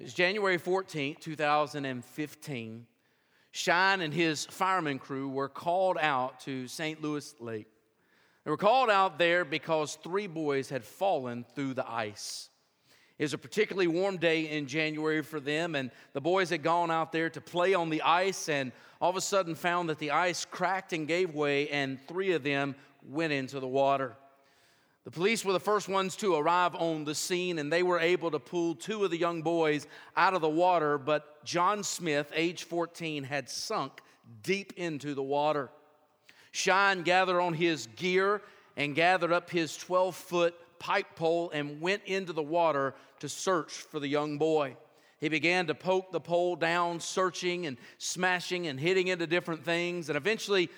It's January 14th, 2015. Shine and his fireman crew were called out to St. Louis Lake. They were called out there because three boys had fallen through the ice. It was a particularly warm day in January for them, and the boys had gone out there to play on the ice and all of a sudden found that the ice cracked and gave way, and three of them went into the water. The police were the first ones to arrive on the scene, and they were able to pull two of the young boys out of the water. But John Smith, age 14, had sunk deep into the water. Shine gathered on his gear and gathered up his 12 foot pipe pole and went into the water to search for the young boy. He began to poke the pole down, searching and smashing and hitting into different things, and eventually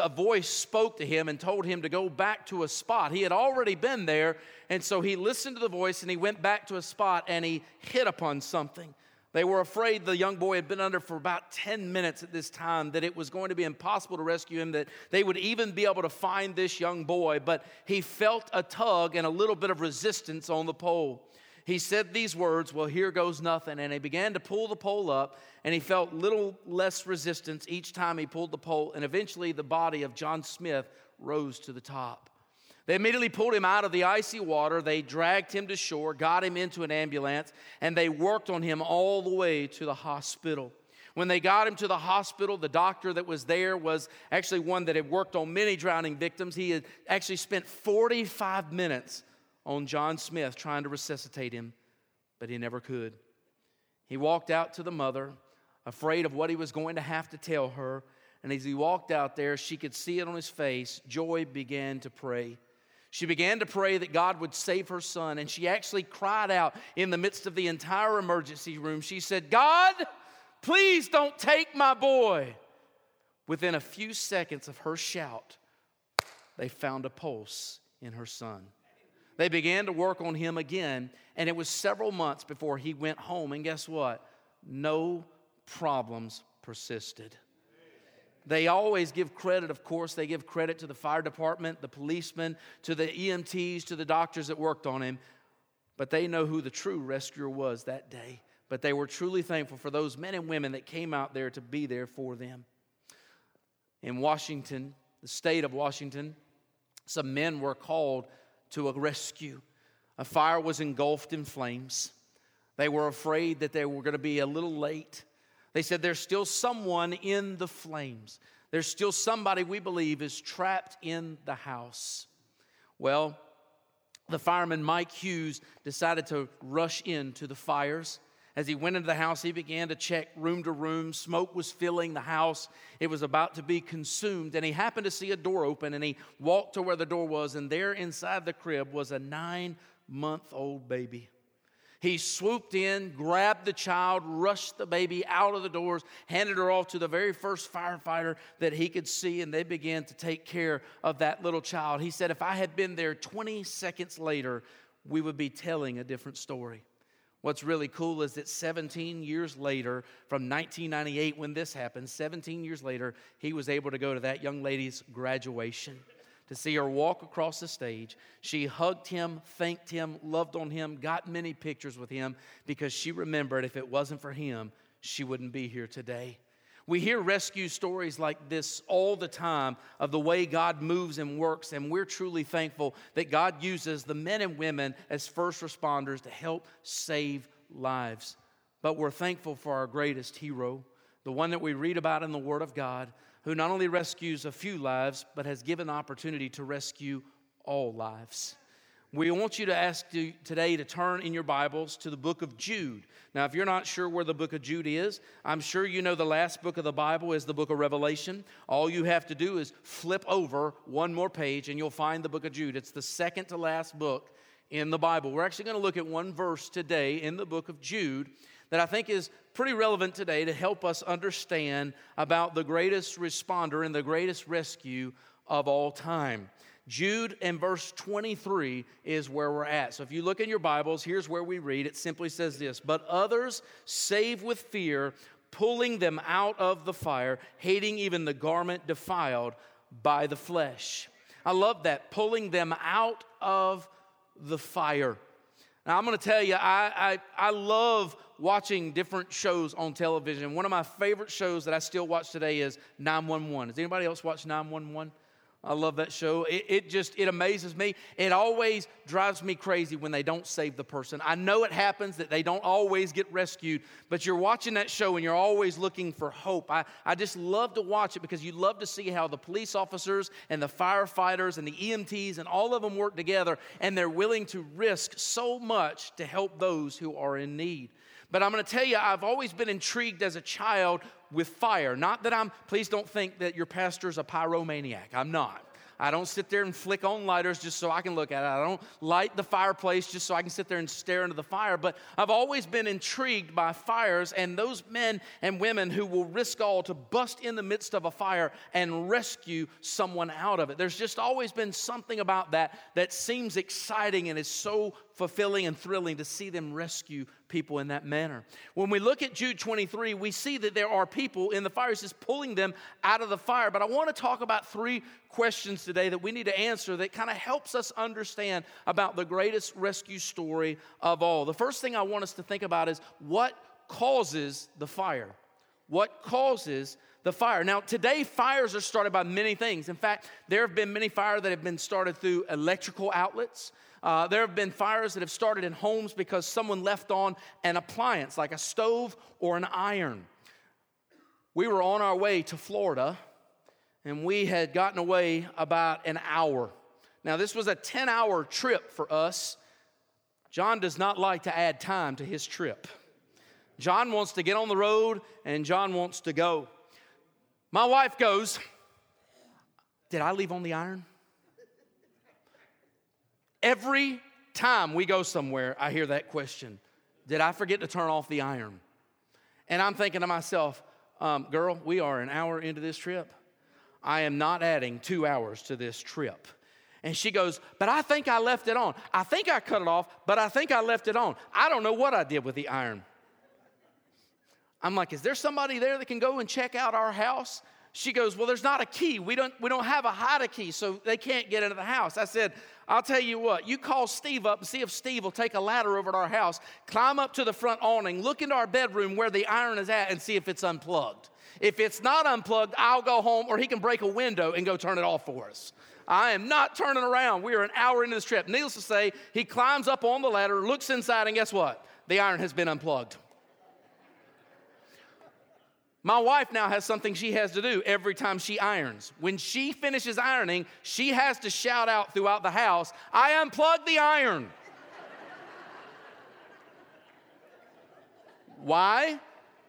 a voice spoke to him and told him to go back to a spot. He had already been there, and so he listened to the voice and he went back to a spot and he hit upon something. They were afraid the young boy had been under for about 10 minutes at this time, that it was going to be impossible to rescue him, that they would even be able to find this young boy. But he felt a tug and a little bit of resistance on the pole he said these words, Well, here goes nothing. And he began to pull the pole up, and he felt little less resistance each time he pulled the pole. And eventually, the body of John Smith rose to the top. They immediately pulled him out of the icy water. They dragged him to shore, got him into an ambulance, and they worked on him all the way to the hospital. When they got him to the hospital, the doctor that was there was actually one that had worked on many drowning victims. He had actually spent 45 minutes on John Smith trying to resuscitate him, but he never could. He walked out to the mother, afraid of what he was going to have to tell her. And as he walked out there, she could see it on his face. Joy began to pray. She began to pray that God would save her son, and she actually cried out in the midst of the entire emergency room. She said, God, please don't take my boy. Within a few seconds of her shout, they found a pulse in her son. They began to work on him again, and it was several months before he went home. And guess what? No problems persisted. They always give credit, of course, they give credit to the fire department, the policemen, to the EMTs, to the doctors that worked on him, but they know who the true rescuer was that day. But they were truly thankful for those men and women that came out there to be there for them. In Washington, the state of Washington, some men were called to a rescue. A fire was engulfed in flames. They were afraid that they were going to be a little late. They said, There's still someone in the flames. There's still somebody we believe is trapped in the house. Well, the fireman Mike Hughes decided to rush into the fires. As he went into the house, he began to check room to room. Smoke was filling the house. It was about to be consumed. And he happened to see a door open and he walked to where the door was. And there inside the crib was a nine month old baby. He swooped in, grabbed the child, rushed the baby out of the doors, handed her off to the very first firefighter that he could see, and they began to take care of that little child. He said, If I had been there 20 seconds later, we would be telling a different story. What's really cool is that 17 years later, from 1998 when this happened, 17 years later, he was able to go to that young lady's graduation to see her walk across the stage. She hugged him, thanked him, loved on him, got many pictures with him because she remembered if it wasn't for him, she wouldn't be here today. We hear rescue stories like this all the time of the way God moves and works, and we're truly thankful that God uses the men and women as first responders to help save lives. But we're thankful for our greatest hero, the one that we read about in the Word of God, who not only rescues a few lives, but has given opportunity to rescue all lives. We want you to ask you today to turn in your Bibles to the book of Jude. Now, if you're not sure where the book of Jude is, I'm sure you know the last book of the Bible is the book of Revelation. All you have to do is flip over one more page and you'll find the book of Jude. It's the second to last book in the Bible. We're actually going to look at one verse today in the book of Jude that I think is pretty relevant today to help us understand about the greatest responder and the greatest rescue of all time. Jude and verse 23 is where we're at. So if you look in your Bibles, here's where we read. It simply says this But others save with fear, pulling them out of the fire, hating even the garment defiled by the flesh. I love that, pulling them out of the fire. Now, I'm going to tell you, I, I, I love watching different shows on television. One of my favorite shows that I still watch today is 911. Does anybody else watch 911? I love that show. It, it, just it amazes me. It always drives me crazy when they don't save the person. I know it happens that they don't always get rescued, but you're watching that show and you're always looking for hope. I, I just love to watch it because you love to see how the police officers and the firefighters and the EMTs and all of them work together and they're willing to risk so much to help those who are in need. But I'm going to tell you, I've always been intrigued as a child with fire. Not that I'm, please don't think that your pastor's a pyromaniac. I'm not. I don't sit there and flick on lighters just so I can look at it. I don't light the fireplace just so I can sit there and stare into the fire. But I've always been intrigued by fires and those men and women who will risk all to bust in the midst of a fire and rescue someone out of it. There's just always been something about that that seems exciting and is so fulfilling and thrilling to see them rescue people in that manner. When we look at Jude 23, we see that there are people in the fire, just pulling them out of the fire. But I want to talk about three questions today that we need to answer that kind of helps us understand about the greatest rescue story of all. The first thing I want us to think about is what causes the fire? What causes the fire. Now, today, fires are started by many things. In fact, there have been many fires that have been started through electrical outlets. Uh, there have been fires that have started in homes because someone left on an appliance like a stove or an iron. We were on our way to Florida and we had gotten away about an hour. Now, this was a 10 hour trip for us. John does not like to add time to his trip. John wants to get on the road and John wants to go. My wife goes, Did I leave on the iron? Every time we go somewhere, I hear that question Did I forget to turn off the iron? And I'm thinking to myself, um, Girl, we are an hour into this trip. I am not adding two hours to this trip. And she goes, But I think I left it on. I think I cut it off, but I think I left it on. I don't know what I did with the iron. I'm like, Is there somebody there that can go and check out our house? She goes, Well, there's not a key. We don't, we don't have a hide a key, so they can't get into the house. I said, I'll tell you what, you call Steve up and see if Steve will take a ladder over to our house, climb up to the front awning, look into our bedroom where the iron is at, and see if it's unplugged. If it's not unplugged, I'll go home, or he can break a window and go turn it off for us. I am not turning around. We are an hour into this trip. Needless to say, he climbs up on the ladder, looks inside, and guess what? The iron has been unplugged. My wife now has something she has to do every time she irons. When she finishes ironing, she has to shout out throughout the house, I unplugged the iron. Why?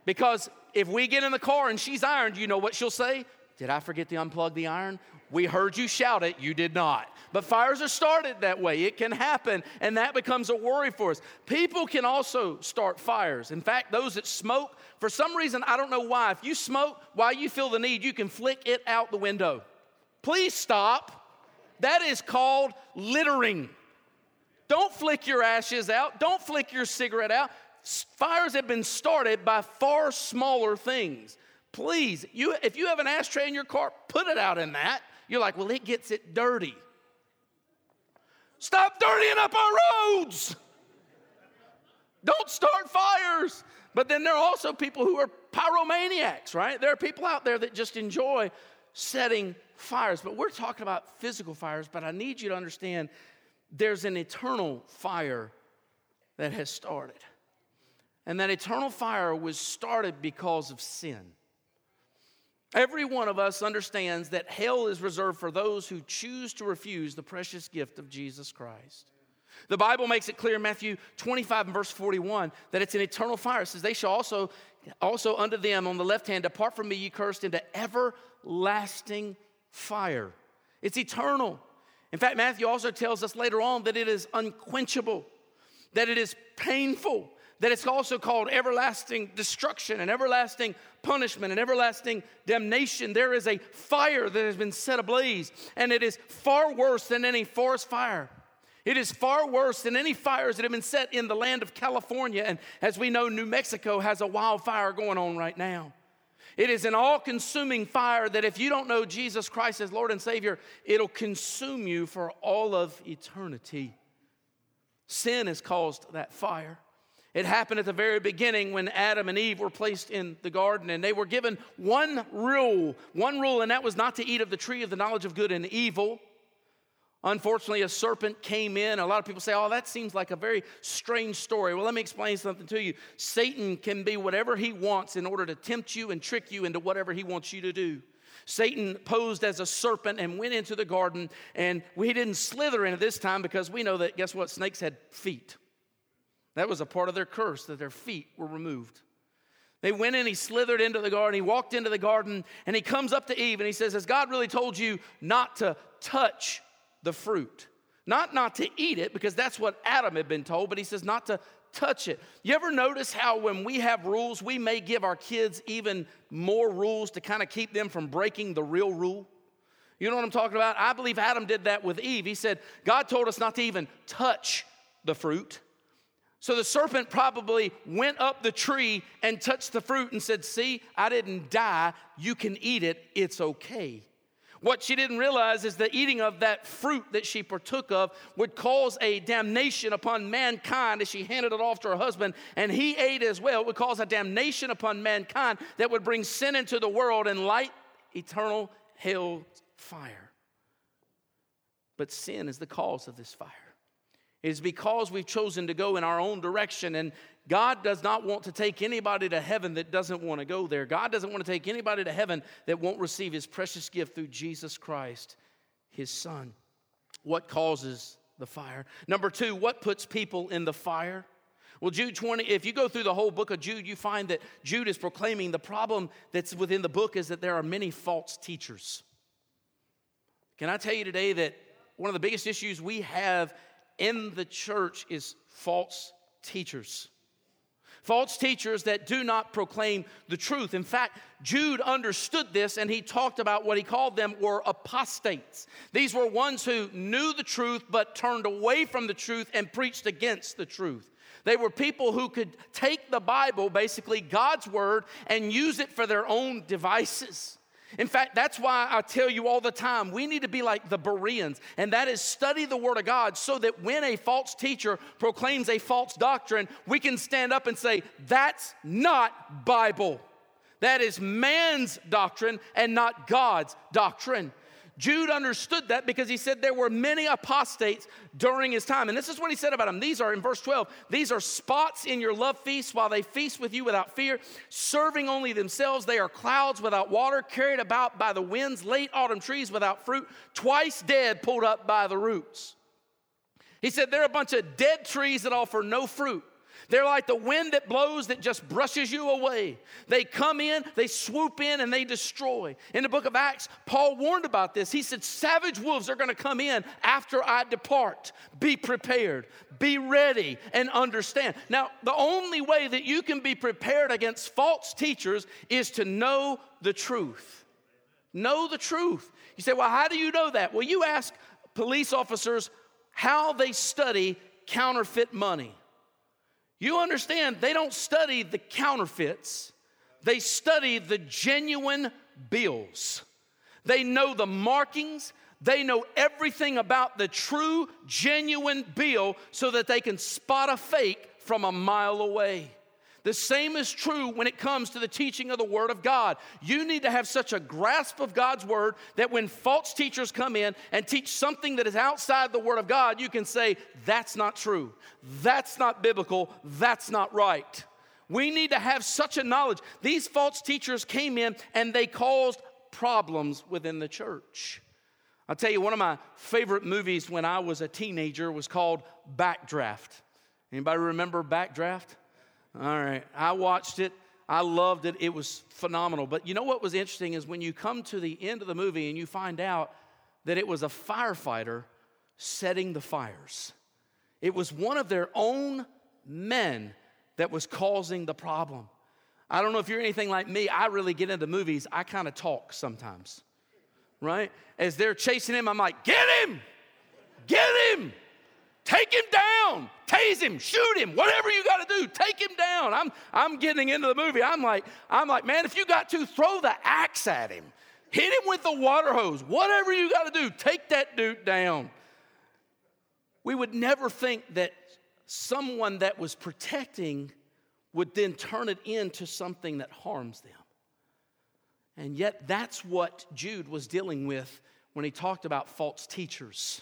Because if we get in the car and she's ironed, you know what she'll say? Did I forget to unplug the iron? We heard you shout it, you did not. But fires are started that way. It can happen, and that becomes a worry for us. People can also start fires. In fact, those that smoke, for some reason, I don't know why, if you smoke while you feel the need, you can flick it out the window. Please stop. That is called littering. Don't flick your ashes out. Don't flick your cigarette out. Fires have been started by far smaller things. Please, you, if you have an ashtray in your car, put it out in that. You're like, well, it gets it dirty. Stop dirtying up our roads. Don't start fires. But then there are also people who are pyromaniacs, right? There are people out there that just enjoy setting fires. But we're talking about physical fires, but I need you to understand there's an eternal fire that has started. And that eternal fire was started because of sin. Every one of us understands that hell is reserved for those who choose to refuse the precious gift of Jesus Christ. The Bible makes it clear in Matthew 25 and verse 41 that it's an eternal fire. It says, They shall also, also unto them on the left hand, depart from me, ye cursed, into everlasting fire. It's eternal. In fact, Matthew also tells us later on that it is unquenchable, that it is painful, that it's also called everlasting destruction and everlasting punishment and everlasting damnation. There is a fire that has been set ablaze, and it is far worse than any forest fire. It is far worse than any fires that have been set in the land of California. And as we know, New Mexico has a wildfire going on right now. It is an all consuming fire that if you don't know Jesus Christ as Lord and Savior, it'll consume you for all of eternity. Sin has caused that fire. It happened at the very beginning when Adam and Eve were placed in the garden and they were given one rule, one rule, and that was not to eat of the tree of the knowledge of good and evil. Unfortunately, a serpent came in. A lot of people say, oh, that seems like a very strange story. Well, let me explain something to you. Satan can be whatever he wants in order to tempt you and trick you into whatever he wants you to do. Satan posed as a serpent and went into the garden, and we didn't slither in it this time because we know that, guess what? Snakes had feet. That was a part of their curse, that their feet were removed. They went in, he slithered into the garden, he walked into the garden, and he comes up to Eve and he says, Has God really told you not to touch the fruit? Not not to eat it, because that's what Adam had been told, but he says not to touch it. You ever notice how when we have rules, we may give our kids even more rules to kind of keep them from breaking the real rule? You know what I'm talking about? I believe Adam did that with Eve. He said, God told us not to even touch the fruit. So the serpent probably went up the tree and touched the fruit and said, See, I didn't die. You can eat it. It's okay. What she didn't realize is the eating of that fruit that she partook of would cause a damnation upon mankind as she handed it off to her husband, and he ate as well. It would cause a damnation upon mankind that would bring sin into the world and light eternal hell fire. But sin is the cause of this fire. Is because we've chosen to go in our own direction. And God does not want to take anybody to heaven that doesn't want to go there. God doesn't want to take anybody to heaven that won't receive his precious gift through Jesus Christ, his son. What causes the fire? Number two, what puts people in the fire? Well, Jude 20, if you go through the whole book of Jude, you find that Jude is proclaiming the problem that's within the book is that there are many false teachers. Can I tell you today that one of the biggest issues we have in the church is false teachers. False teachers that do not proclaim the truth. In fact, Jude understood this and he talked about what he called them were apostates. These were ones who knew the truth but turned away from the truth and preached against the truth. They were people who could take the Bible, basically God's word, and use it for their own devices. In fact, that's why I tell you all the time we need to be like the Bereans, and that is study the Word of God so that when a false teacher proclaims a false doctrine, we can stand up and say, That's not Bible. That is man's doctrine and not God's doctrine. Jude understood that because he said there were many apostates during his time. And this is what he said about them. These are in verse 12 these are spots in your love feast while they feast with you without fear, serving only themselves. They are clouds without water, carried about by the winds, late autumn trees without fruit, twice dead, pulled up by the roots. He said they're a bunch of dead trees that offer no fruit. They're like the wind that blows that just brushes you away. They come in, they swoop in, and they destroy. In the book of Acts, Paul warned about this. He said, Savage wolves are going to come in after I depart. Be prepared, be ready, and understand. Now, the only way that you can be prepared against false teachers is to know the truth. Know the truth. You say, Well, how do you know that? Well, you ask police officers how they study counterfeit money. You understand, they don't study the counterfeits, they study the genuine bills. They know the markings, they know everything about the true, genuine bill so that they can spot a fake from a mile away. The same is true when it comes to the teaching of the Word of God. You need to have such a grasp of God's Word that when false teachers come in and teach something that is outside the Word of God, you can say, That's not true. That's not biblical. That's not right. We need to have such a knowledge. These false teachers came in and they caused problems within the church. I'll tell you, one of my favorite movies when I was a teenager was called Backdraft. Anybody remember Backdraft? All right. I watched it. I loved it. It was phenomenal. But you know what was interesting is when you come to the end of the movie and you find out that it was a firefighter setting the fires. It was one of their own men that was causing the problem. I don't know if you're anything like me. I really get into movies. I kind of talk sometimes, right? As they're chasing him, I'm like, get him, get him. Take him down, tase him, shoot him, whatever you got to do, take him down. I'm, I'm getting into the movie. I'm like, I'm like, man, if you got to, throw the axe at him, hit him with the water hose, whatever you got to do, take that dude down. We would never think that someone that was protecting would then turn it into something that harms them. And yet, that's what Jude was dealing with when he talked about false teachers.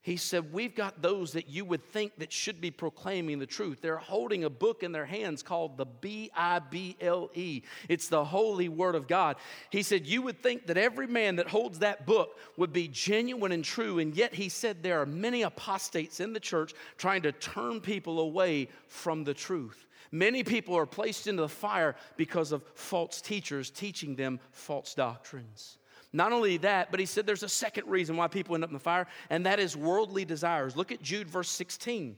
He said, We've got those that you would think that should be proclaiming the truth. They're holding a book in their hands called the B I B L E. It's the Holy Word of God. He said, You would think that every man that holds that book would be genuine and true. And yet, he said, There are many apostates in the church trying to turn people away from the truth. Many people are placed into the fire because of false teachers teaching them false doctrines. Not only that, but he said there's a second reason why people end up in the fire, and that is worldly desires. Look at Jude verse 16.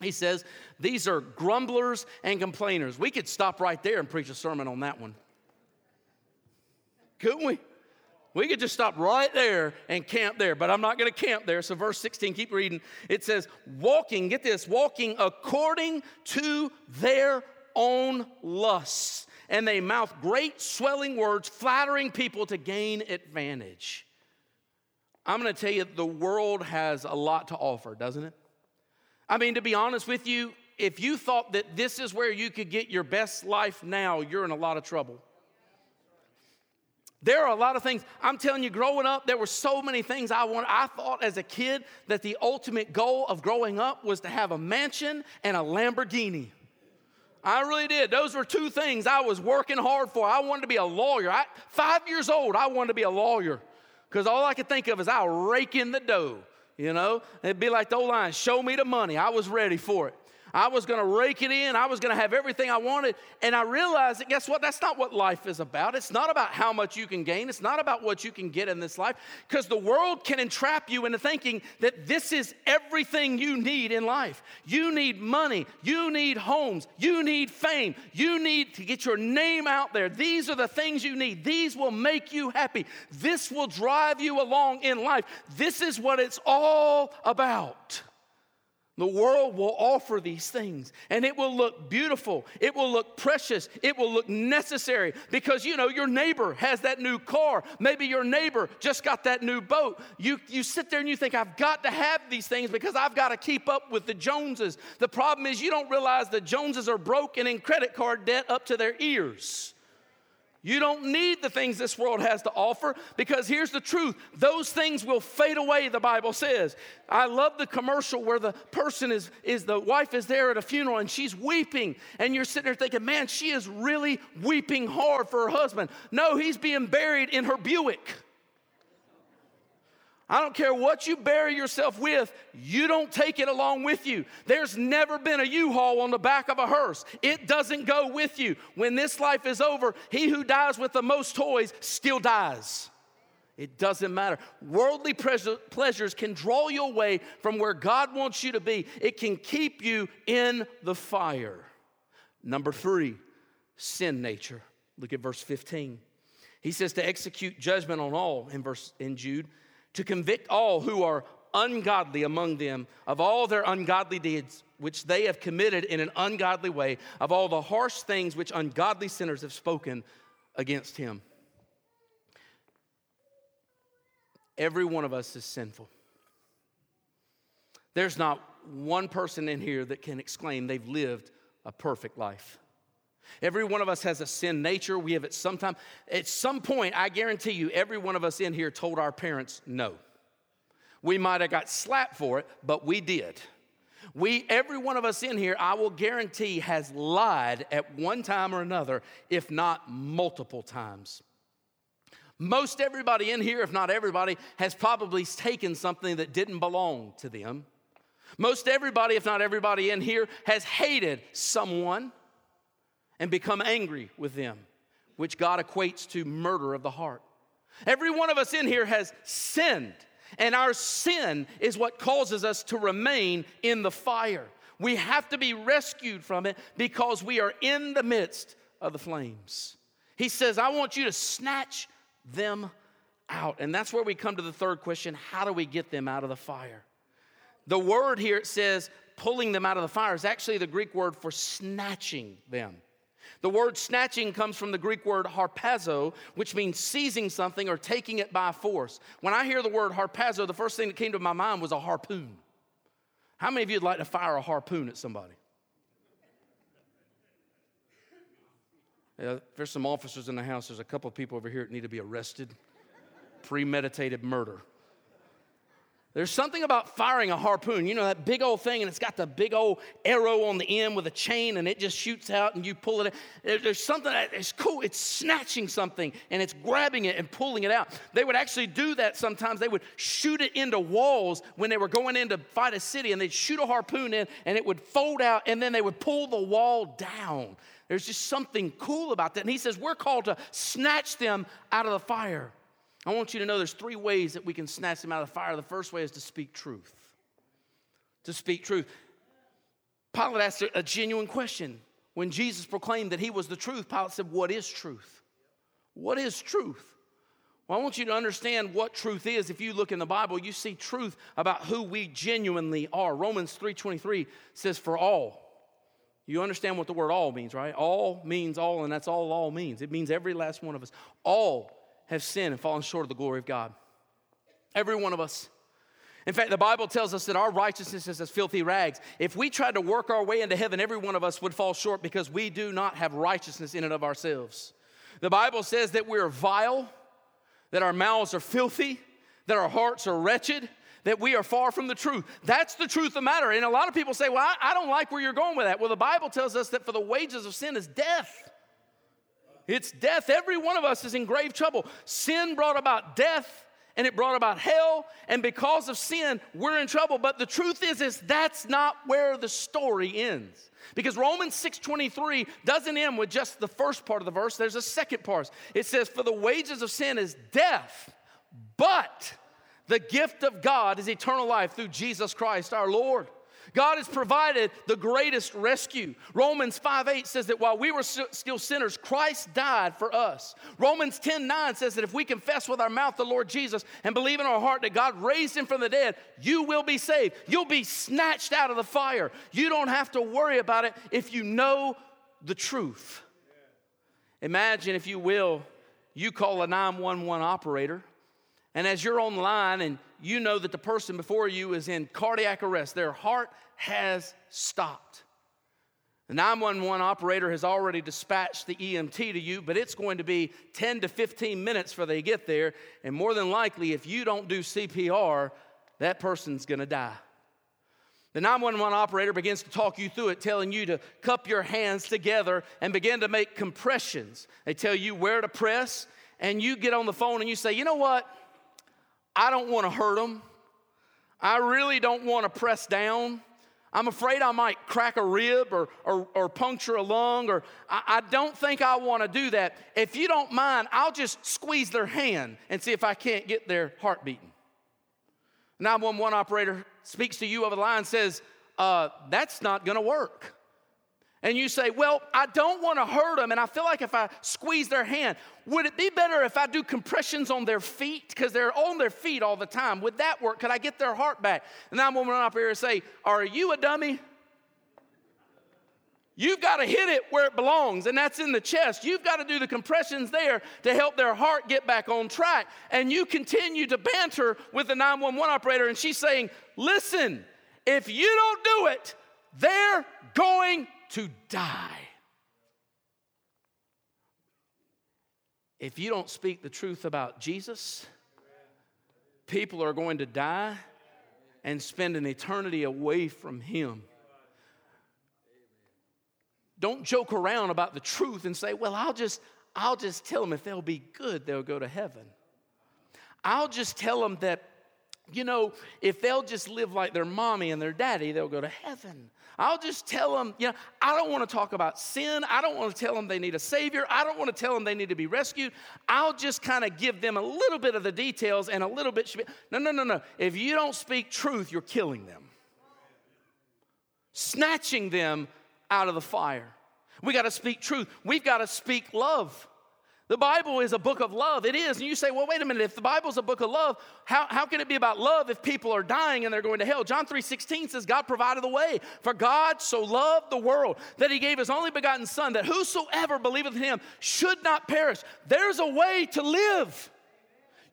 He says, These are grumblers and complainers. We could stop right there and preach a sermon on that one. Couldn't we? We could just stop right there and camp there, but I'm not going to camp there. So, verse 16, keep reading. It says, walking, get this, walking according to their own lusts and they mouth great swelling words, flattering people to gain advantage. I'm going to tell you, the world has a lot to offer, doesn't it? I mean, to be honest with you, if you thought that this is where you could get your best life now, you're in a lot of trouble. There are a lot of things. I'm telling you, growing up, there were so many things I wanted. I thought as a kid that the ultimate goal of growing up was to have a mansion and a Lamborghini. I really did. Those were two things I was working hard for. I wanted to be a lawyer. I, five years old, I wanted to be a lawyer because all I could think of is I'll rake in the dough. You know, it'd be like the old line, show me the money. I was ready for it. I was going to rake it in. I was going to have everything I wanted. And I realized that, guess what? That's not what life is about. It's not about how much you can gain, it's not about what you can get in this life, because the world can entrap you into thinking that this is everything you need in life. You need money, you need homes, you need fame, you need to get your name out there. These are the things you need. These will make you happy. This will drive you along in life. This is what it's all about. The world will offer these things and it will look beautiful. It will look precious. It will look necessary because you know your neighbor has that new car. Maybe your neighbor just got that new boat. You, you sit there and you think, I've got to have these things because I've got to keep up with the Joneses. The problem is, you don't realize the Joneses are broke and in credit card debt up to their ears. You don't need the things this world has to offer because here's the truth those things will fade away, the Bible says. I love the commercial where the person is, is the wife is there at a funeral and she's weeping, and you're sitting there thinking, man, she is really weeping hard for her husband. No, he's being buried in her Buick. I don't care what you bury yourself with, you don't take it along with you. There's never been a U haul on the back of a hearse. It doesn't go with you. When this life is over, he who dies with the most toys still dies. It doesn't matter. Worldly pleasures can draw you away from where God wants you to be, it can keep you in the fire. Number three, sin nature. Look at verse 15. He says to execute judgment on all in verse in Jude to convict all who are ungodly among them of all their ungodly deeds which they have committed in an ungodly way, of all the harsh things which ungodly sinners have spoken against him. Every one of us is sinful. There's not one person in here that can exclaim they've lived a perfect life. Every one of us has a sin nature. We have at some time, at some point, I guarantee you, every one of us in here told our parents no. We might have got slapped for it, but we did. We, every one of us in here, I will guarantee, has lied at one time or another, if not multiple times. Most everybody in here, if not everybody, has probably taken something that didn't belong to them. Most everybody, if not everybody in here, has hated someone and become angry with them, which God equates to murder of the heart. Every one of us in here has sinned, and our sin is what causes us to remain in the fire. We have to be rescued from it because we are in the midst of the flames. He says, I want you to snatch them out. And that's where we come to the third question how do we get them out of the fire? The word here it says pulling them out of the fire is actually the Greek word for snatching them. The word snatching comes from the Greek word harpazo, which means seizing something or taking it by force. When I hear the word harpazo, the first thing that came to my mind was a harpoon. How many of you would like to fire a harpoon at somebody? Yeah, there's some officers in the house. There's a couple of people over here that need to be arrested. Premeditated murder. There's something about firing a harpoon. You know, that big old thing, and it's got the big old arrow on the end with a chain, and it just shoots out, and you pull it. There's something that's cool. It's snatching something, and it's grabbing it and pulling it out. They would actually do that sometimes. They would shoot it into walls when they were going in to fight a city, and they'd shoot a harpoon in, and it would fold out, and then they would pull the wall down. There's just something cool about that. And he says, We're called to snatch them out of the fire. I want you to know there's three ways that we can snatch them out of the fire. The first way is to speak truth. To speak truth. Pilate asked a genuine question. When Jesus proclaimed that he was the truth, Pilate said, What is truth? What is truth? Well, I want you to understand what truth is. If you look in the Bible, you see truth about who we genuinely are. Romans 3:23 says, For all. You understand what the word all means, right? All means all, and that's all all means. It means every last one of us. All have sinned and fallen short of the glory of God. Every one of us. In fact, the Bible tells us that our righteousness is as filthy rags. If we tried to work our way into heaven, every one of us would fall short because we do not have righteousness in and of ourselves. The Bible says that we're vile, that our mouths are filthy, that our hearts are wretched, that we are far from the truth. That's the truth of the matter. And a lot of people say, well, I, I don't like where you're going with that. Well, the Bible tells us that for the wages of sin is death. It's death. Every one of us is in grave trouble. Sin brought about death and it brought about hell and because of sin we're in trouble. But the truth is is that's not where the story ends. Because romans 6.23 doesn't end with just the first part of the verse. There's a second part. It says for the wages of sin is death but the gift of god is eternal life through jesus christ our lord God has provided the greatest rescue. Romans 5 8 says that while we were still sinners, Christ died for us. Romans 10 9 says that if we confess with our mouth the Lord Jesus and believe in our heart that God raised him from the dead, you will be saved. You'll be snatched out of the fire. You don't have to worry about it if you know the truth. Imagine, if you will, you call a 911 operator, and as you're on the line and you know that the person before you is in cardiac arrest, their heart has stopped. The 911 operator has already dispatched the EMT to you, but it's going to be 10 to 15 minutes before they get there. And more than likely, if you don't do CPR, that person's gonna die. The 911 operator begins to talk you through it, telling you to cup your hands together and begin to make compressions. They tell you where to press, and you get on the phone and you say, You know what? I don't wanna hurt them. I really don't wanna press down. I'm afraid I might crack a rib or, or, or puncture a lung, or I, I don't think I want to do that. If you don't mind, I'll just squeeze their hand and see if I can't get their heart beating. 911 operator speaks to you over the line and says, uh, That's not going to work and you say, Well, I don't want to hurt them, and I feel like if I squeeze their hand, would it be better if I do compressions on their feet? Because they're on their feet all the time. Would that work? Could I get their heart back? And I'm going to run up here and say, Are you a dummy? You've got to hit it where it belongs, and that's in the chest. You've got to do the compressions there to help their heart get back on track. And you continue to banter with the 911 operator, and she's saying, Listen, if you don't do it, they're going to die. If you don't speak the truth about Jesus, people are going to die and spend an eternity away from Him. Don't joke around about the truth and say, well, I'll just, I'll just tell them if they'll be good, they'll go to heaven. I'll just tell them that, you know, if they'll just live like their mommy and their daddy, they'll go to heaven. I'll just tell them, you know, I don't want to talk about sin. I don't want to tell them they need a Savior. I don't want to tell them they need to be rescued. I'll just kind of give them a little bit of the details and a little bit. No, no, no, no. If you don't speak truth, you're killing them, snatching them out of the fire. We got to speak truth. We've got to speak love. The Bible is a book of love. It is. And you say, well, wait a minute. If the Bible's a book of love, how, how can it be about love if people are dying and they're going to hell? John 3.16 says, God provided the way. For God so loved the world that he gave his only begotten Son, that whosoever believeth in him should not perish. There's a way to live.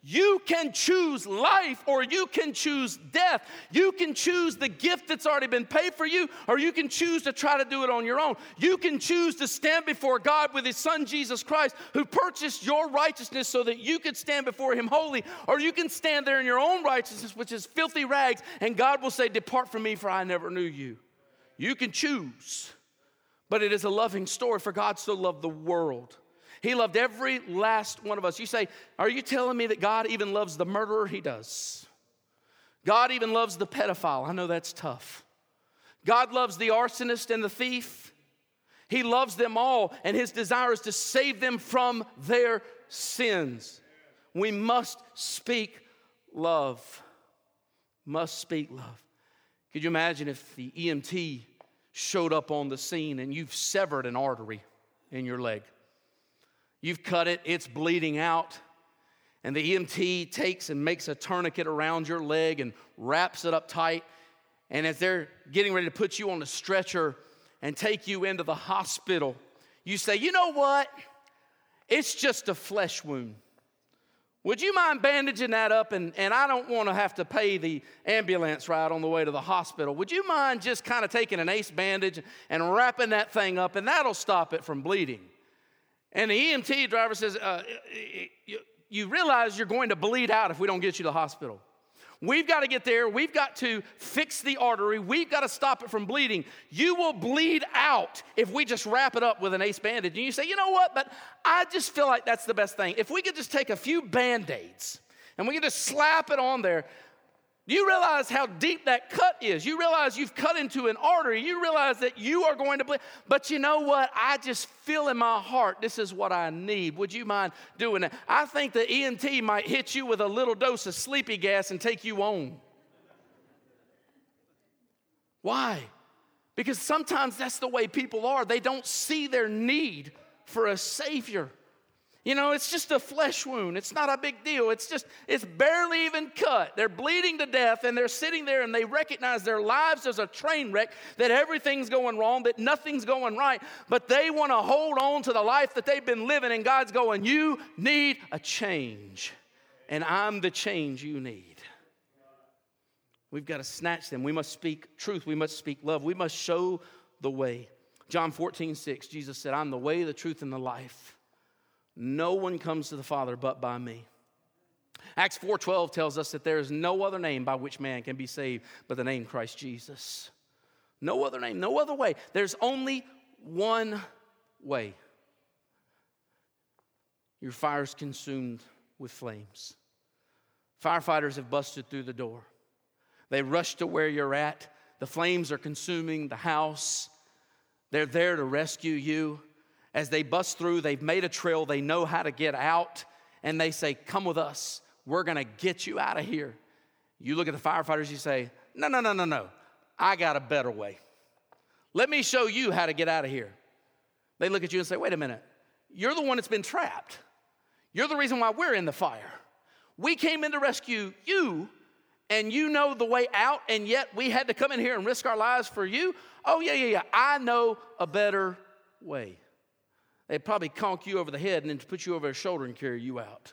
You can choose life or you can choose death. You can choose the gift that's already been paid for you, or you can choose to try to do it on your own. You can choose to stand before God with His Son Jesus Christ, who purchased your righteousness so that you could stand before Him holy, or you can stand there in your own righteousness, which is filthy rags, and God will say, Depart from me, for I never knew you. You can choose, but it is a loving story, for God so loved the world he loved every last one of us. You say, Are you telling me that God even loves the murderer? He does. God even loves the pedophile. I know that's tough. God loves the arsonist and the thief. He loves them all, and his desire is to save them from their sins. We must speak love. Must speak love. Could you imagine if the EMT showed up on the scene and you've severed an artery in your leg? You've cut it, it's bleeding out. And the EMT takes and makes a tourniquet around your leg and wraps it up tight. And as they're getting ready to put you on a stretcher and take you into the hospital, you say, You know what? It's just a flesh wound. Would you mind bandaging that up? And, and I don't want to have to pay the ambulance ride on the way to the hospital. Would you mind just kind of taking an ace bandage and wrapping that thing up? And that'll stop it from bleeding. And the EMT driver says, uh, you, you realize you're going to bleed out if we don't get you to the hospital. We've got to get there. We've got to fix the artery. We've got to stop it from bleeding. You will bleed out if we just wrap it up with an ace bandage. And you say, you know what? But I just feel like that's the best thing. If we could just take a few band aids and we could just slap it on there, you realize how deep that cut is. You realize you've cut into an artery. You realize that you are going to bleed. But you know what? I just feel in my heart this is what I need. Would you mind doing that? I think the EMT might hit you with a little dose of sleepy gas and take you on. Why? Because sometimes that's the way people are. They don't see their need for a Savior. You know, it's just a flesh wound. It's not a big deal. It's just, it's barely even cut. They're bleeding to death and they're sitting there and they recognize their lives as a train wreck, that everything's going wrong, that nothing's going right, but they want to hold on to the life that they've been living. And God's going, You need a change. And I'm the change you need. We've got to snatch them. We must speak truth. We must speak love. We must show the way. John 14, 6, Jesus said, I'm the way, the truth, and the life. No one comes to the Father but by me. Acts 4:12 tells us that there is no other name by which man can be saved but the name Christ Jesus. No other name, no other way. There's only one way. Your fire's consumed with flames. Firefighters have busted through the door. They rush to where you're at. The flames are consuming the house. They're there to rescue you as they bust through, they've made a trail, they know how to get out, and they say, Come with us, we're gonna get you out of here. You look at the firefighters, you say, No, no, no, no, no, I got a better way. Let me show you how to get out of here. They look at you and say, Wait a minute, you're the one that's been trapped. You're the reason why we're in the fire. We came in to rescue you, and you know the way out, and yet we had to come in here and risk our lives for you. Oh, yeah, yeah, yeah. I know a better way. They'd probably conk you over the head and then put you over their shoulder and carry you out.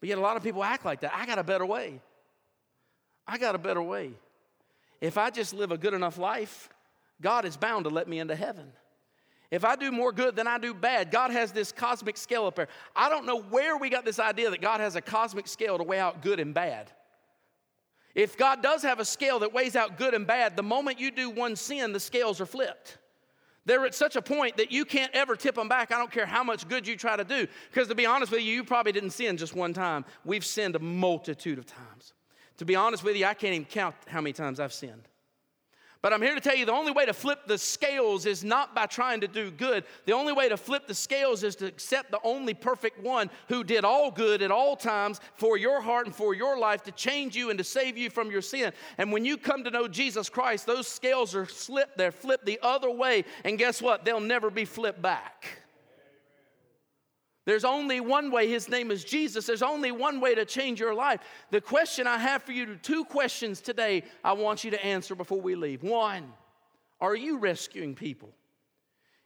But yet, a lot of people act like that. I got a better way. I got a better way. If I just live a good enough life, God is bound to let me into heaven. If I do more good than I do bad, God has this cosmic scale up there. I don't know where we got this idea that God has a cosmic scale to weigh out good and bad. If God does have a scale that weighs out good and bad, the moment you do one sin, the scales are flipped. They're at such a point that you can't ever tip them back. I don't care how much good you try to do. Because to be honest with you, you probably didn't sin just one time. We've sinned a multitude of times. To be honest with you, I can't even count how many times I've sinned. But I'm here to tell you the only way to flip the scales is not by trying to do good. The only way to flip the scales is to accept the only perfect one who did all good at all times for your heart and for your life to change you and to save you from your sin. And when you come to know Jesus Christ, those scales are slipped, they're flipped the other way. And guess what? They'll never be flipped back. There's only one way. His name is Jesus. There's only one way to change your life. The question I have for you, two questions today I want you to answer before we leave. One, are you rescuing people?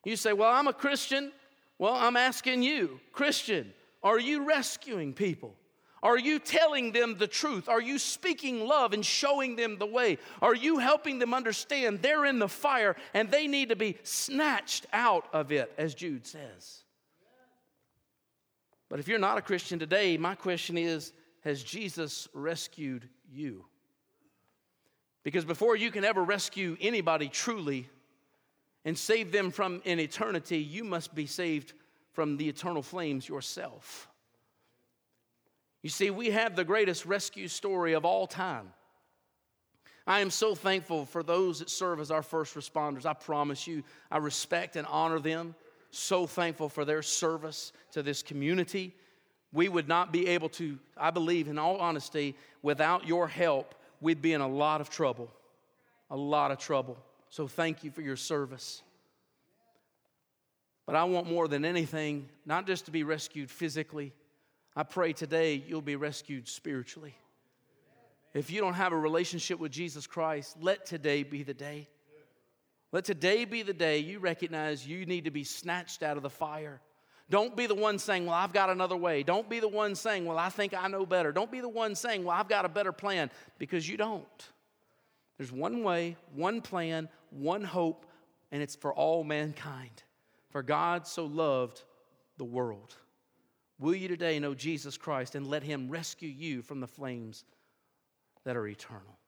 You say, Well, I'm a Christian. Well, I'm asking you, Christian, are you rescuing people? Are you telling them the truth? Are you speaking love and showing them the way? Are you helping them understand they're in the fire and they need to be snatched out of it, as Jude says? But if you're not a Christian today, my question is Has Jesus rescued you? Because before you can ever rescue anybody truly and save them from an eternity, you must be saved from the eternal flames yourself. You see, we have the greatest rescue story of all time. I am so thankful for those that serve as our first responders. I promise you, I respect and honor them. So thankful for their service to this community. We would not be able to, I believe, in all honesty, without your help, we'd be in a lot of trouble. A lot of trouble. So thank you for your service. But I want more than anything, not just to be rescued physically, I pray today you'll be rescued spiritually. If you don't have a relationship with Jesus Christ, let today be the day. Let today be the day you recognize you need to be snatched out of the fire. Don't be the one saying, Well, I've got another way. Don't be the one saying, Well, I think I know better. Don't be the one saying, Well, I've got a better plan, because you don't. There's one way, one plan, one hope, and it's for all mankind. For God so loved the world. Will you today know Jesus Christ and let Him rescue you from the flames that are eternal?